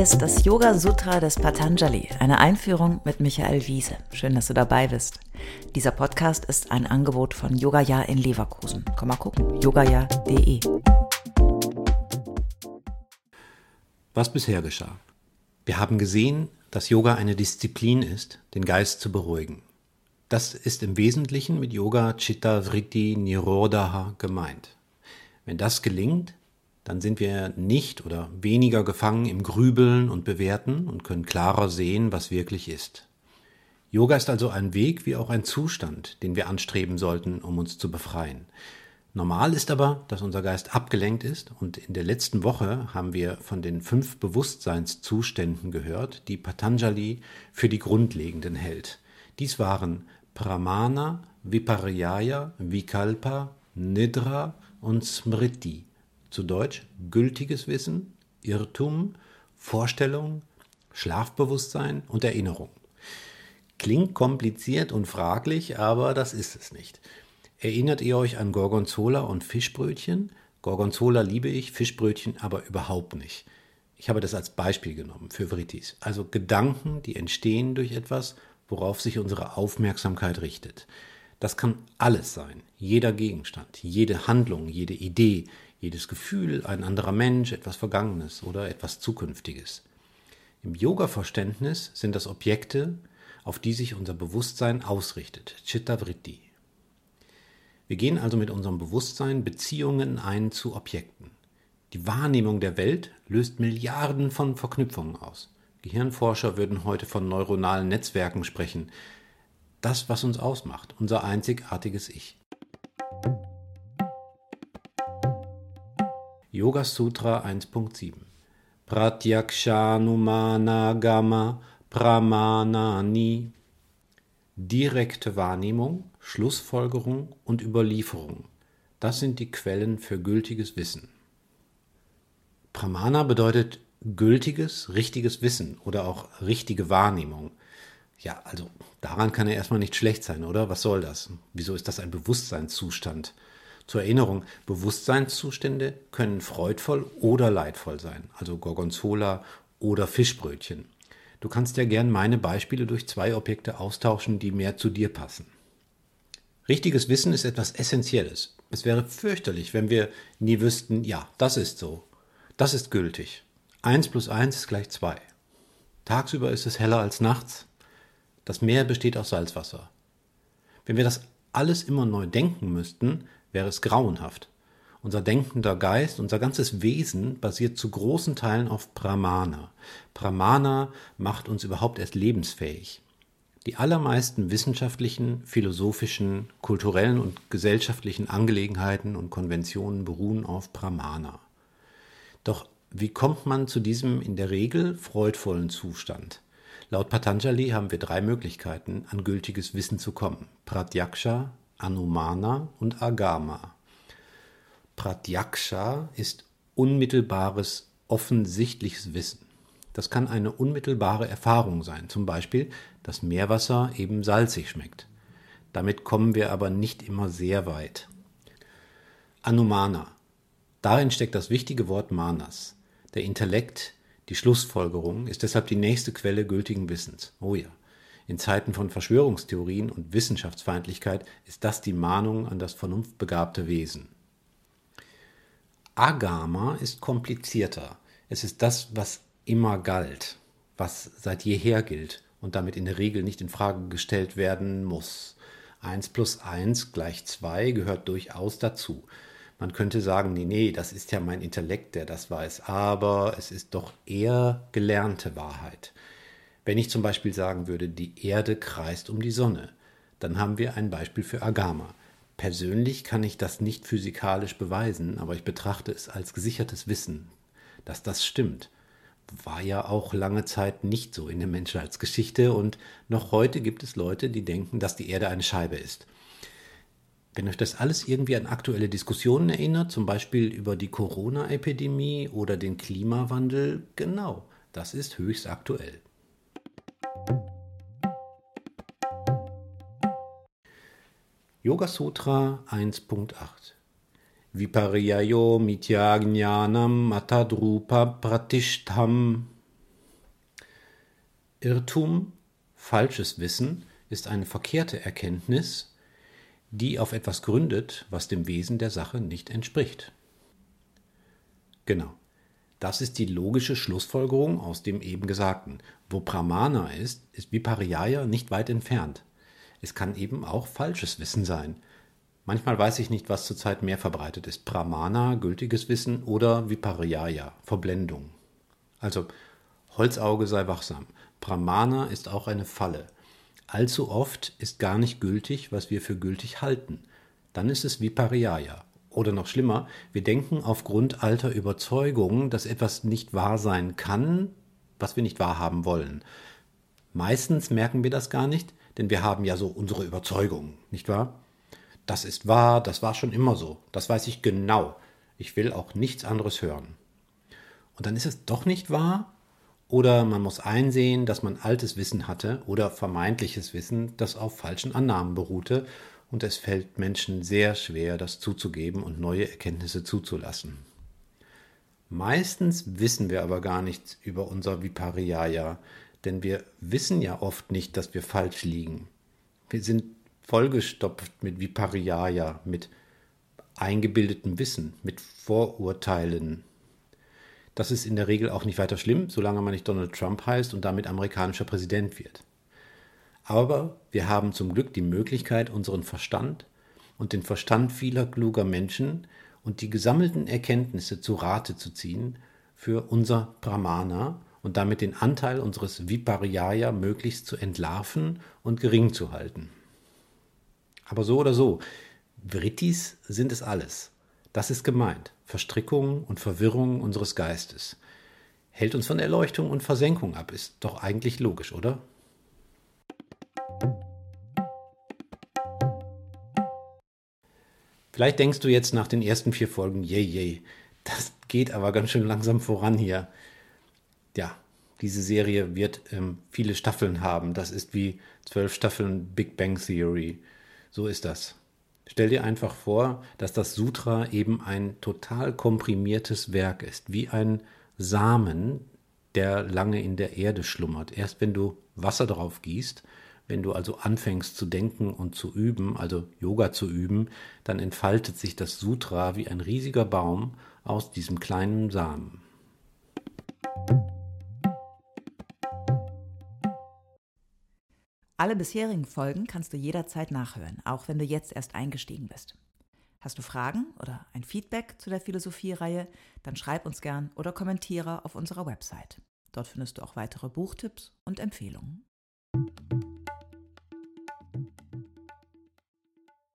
Ist das Yoga Sutra des Patanjali, eine Einführung mit Michael Wiese. Schön, dass du dabei bist. Dieser Podcast ist ein Angebot von Yogaya in Leverkusen. Komm mal gucken, yogaya.de. Was bisher geschah? Wir haben gesehen, dass Yoga eine Disziplin ist, den Geist zu beruhigen. Das ist im Wesentlichen mit Yoga Chitta Vritti Nirodha gemeint. Wenn das gelingt, dann sind wir nicht oder weniger gefangen im Grübeln und Bewerten und können klarer sehen, was wirklich ist. Yoga ist also ein Weg wie auch ein Zustand, den wir anstreben sollten, um uns zu befreien. Normal ist aber, dass unser Geist abgelenkt ist und in der letzten Woche haben wir von den fünf Bewusstseinszuständen gehört, die Patanjali für die grundlegenden hält. Dies waren Pramana, Viparyaya, Vikalpa, Nidra und Smriti zu Deutsch gültiges Wissen, Irrtum, Vorstellung, Schlafbewusstsein und Erinnerung. Klingt kompliziert und fraglich, aber das ist es nicht. Erinnert ihr euch an Gorgonzola und Fischbrötchen? Gorgonzola liebe ich, Fischbrötchen aber überhaupt nicht. Ich habe das als Beispiel genommen für Vritis. Also Gedanken, die entstehen durch etwas, worauf sich unsere Aufmerksamkeit richtet. Das kann alles sein. Jeder Gegenstand, jede Handlung, jede Idee, jedes Gefühl, ein anderer Mensch, etwas Vergangenes oder etwas Zukünftiges. Im Yoga-Verständnis sind das Objekte, auf die sich unser Bewusstsein ausrichtet, Chitta-Vritti. Wir gehen also mit unserem Bewusstsein Beziehungen ein zu Objekten. Die Wahrnehmung der Welt löst Milliarden von Verknüpfungen aus. Gehirnforscher würden heute von neuronalen Netzwerken sprechen. Das, was uns ausmacht, unser einzigartiges Ich. Yoga Sutra 1.7 Pratyakshanumana Gama Pramanani Direkte Wahrnehmung, Schlussfolgerung und Überlieferung. Das sind die Quellen für gültiges Wissen. Pramana bedeutet gültiges, richtiges Wissen oder auch richtige Wahrnehmung. Ja, also daran kann ja erstmal nicht schlecht sein, oder? Was soll das? Wieso ist das ein Bewusstseinszustand? Zur Erinnerung, Bewusstseinszustände können freudvoll oder leidvoll sein, also Gorgonzola oder Fischbrötchen. Du kannst ja gern meine Beispiele durch zwei Objekte austauschen, die mehr zu dir passen. Richtiges Wissen ist etwas Essentielles. Es wäre fürchterlich, wenn wir nie wüssten, ja, das ist so, das ist gültig. Eins plus eins ist gleich zwei. Tagsüber ist es heller als nachts. Das Meer besteht aus Salzwasser. Wenn wir das alles immer neu denken müssten, wäre es grauenhaft. Unser denkender Geist, unser ganzes Wesen basiert zu großen Teilen auf Pramana. Pramana macht uns überhaupt erst lebensfähig. Die allermeisten wissenschaftlichen, philosophischen, kulturellen und gesellschaftlichen Angelegenheiten und Konventionen beruhen auf Pramana. Doch wie kommt man zu diesem in der Regel freudvollen Zustand? Laut Patanjali haben wir drei Möglichkeiten, an gültiges Wissen zu kommen. Pratyaksha, Anumana und Agama. Pratyaksha ist unmittelbares, offensichtliches Wissen. Das kann eine unmittelbare Erfahrung sein, zum Beispiel, dass Meerwasser eben salzig schmeckt. Damit kommen wir aber nicht immer sehr weit. Anumana. Darin steckt das wichtige Wort Manas. Der Intellekt, die Schlussfolgerung, ist deshalb die nächste Quelle gültigen Wissens. Oh ja. In Zeiten von Verschwörungstheorien und Wissenschaftsfeindlichkeit ist das die Mahnung an das vernunftbegabte Wesen. Agama ist komplizierter. Es ist das, was immer galt, was seit jeher gilt und damit in der Regel nicht in Frage gestellt werden muss. 1 plus 1 gleich 2 gehört durchaus dazu. Man könnte sagen, nee, nee, das ist ja mein Intellekt, der das weiß, aber es ist doch eher gelernte Wahrheit. Wenn ich zum Beispiel sagen würde, die Erde kreist um die Sonne, dann haben wir ein Beispiel für Agama. Persönlich kann ich das nicht physikalisch beweisen, aber ich betrachte es als gesichertes Wissen, dass das stimmt. War ja auch lange Zeit nicht so in der Menschheitsgeschichte und noch heute gibt es Leute, die denken, dass die Erde eine Scheibe ist. Wenn euch das alles irgendwie an aktuelle Diskussionen erinnert, zum Beispiel über die Corona-Epidemie oder den Klimawandel, genau, das ist höchst aktuell. Yoga Sutra 1.8 Viparyayo Mityajnanam Atadrupa Pratishtham Irrtum, falsches Wissen ist eine verkehrte Erkenntnis, die auf etwas gründet, was dem Wesen der Sache nicht entspricht. Genau. Das ist die logische Schlussfolgerung aus dem eben Gesagten. Wo Pramana ist, ist Vipariyaya nicht weit entfernt. Es kann eben auch falsches Wissen sein. Manchmal weiß ich nicht, was zurzeit mehr verbreitet ist. Pramana, gültiges Wissen oder Vipariyaya, Verblendung. Also, Holzauge sei wachsam. Pramana ist auch eine Falle. Allzu oft ist gar nicht gültig, was wir für gültig halten. Dann ist es Vipariyaya. Oder noch schlimmer, wir denken aufgrund alter Überzeugungen, dass etwas nicht wahr sein kann, was wir nicht wahrhaben wollen. Meistens merken wir das gar nicht, denn wir haben ja so unsere Überzeugungen, nicht wahr? Das ist wahr, das war schon immer so, das weiß ich genau. Ich will auch nichts anderes hören. Und dann ist es doch nicht wahr? Oder man muss einsehen, dass man altes Wissen hatte oder vermeintliches Wissen, das auf falschen Annahmen beruhte und es fällt Menschen sehr schwer, das zuzugeben und neue Erkenntnisse zuzulassen. Meistens wissen wir aber gar nichts über unser Vipariyaya, denn wir wissen ja oft nicht, dass wir falsch liegen. Wir sind vollgestopft mit Vipariyaya, mit eingebildetem Wissen, mit Vorurteilen. Das ist in der Regel auch nicht weiter schlimm, solange man nicht Donald Trump heißt und damit amerikanischer Präsident wird. Aber wir haben zum Glück die Möglichkeit, unseren Verstand und den Verstand vieler kluger Menschen und die gesammelten Erkenntnisse zu Rate zu ziehen für unser Brahmana und damit den Anteil unseres Vipariyaya möglichst zu entlarven und gering zu halten. Aber so oder so, Vrittis sind es alles. Das ist gemeint. Verstrickungen und Verwirrungen unseres Geistes. Hält uns von Erleuchtung und Versenkung ab, ist doch eigentlich logisch, oder? Vielleicht denkst du jetzt nach den ersten vier Folgen, yay, yay, das geht aber ganz schön langsam voran hier. Ja, diese Serie wird ähm, viele Staffeln haben. Das ist wie zwölf Staffeln Big Bang Theory. So ist das. Stell dir einfach vor, dass das Sutra eben ein total komprimiertes Werk ist, wie ein Samen, der lange in der Erde schlummert. Erst wenn du Wasser drauf gießt, wenn du also anfängst zu denken und zu üben, also Yoga zu üben, dann entfaltet sich das Sutra wie ein riesiger Baum aus diesem kleinen Samen. Alle bisherigen Folgen kannst du jederzeit nachhören, auch wenn du jetzt erst eingestiegen bist. Hast du Fragen oder ein Feedback zu der Philosophie-Reihe, dann schreib uns gern oder kommentiere auf unserer Website. Dort findest du auch weitere Buchtipps und Empfehlungen.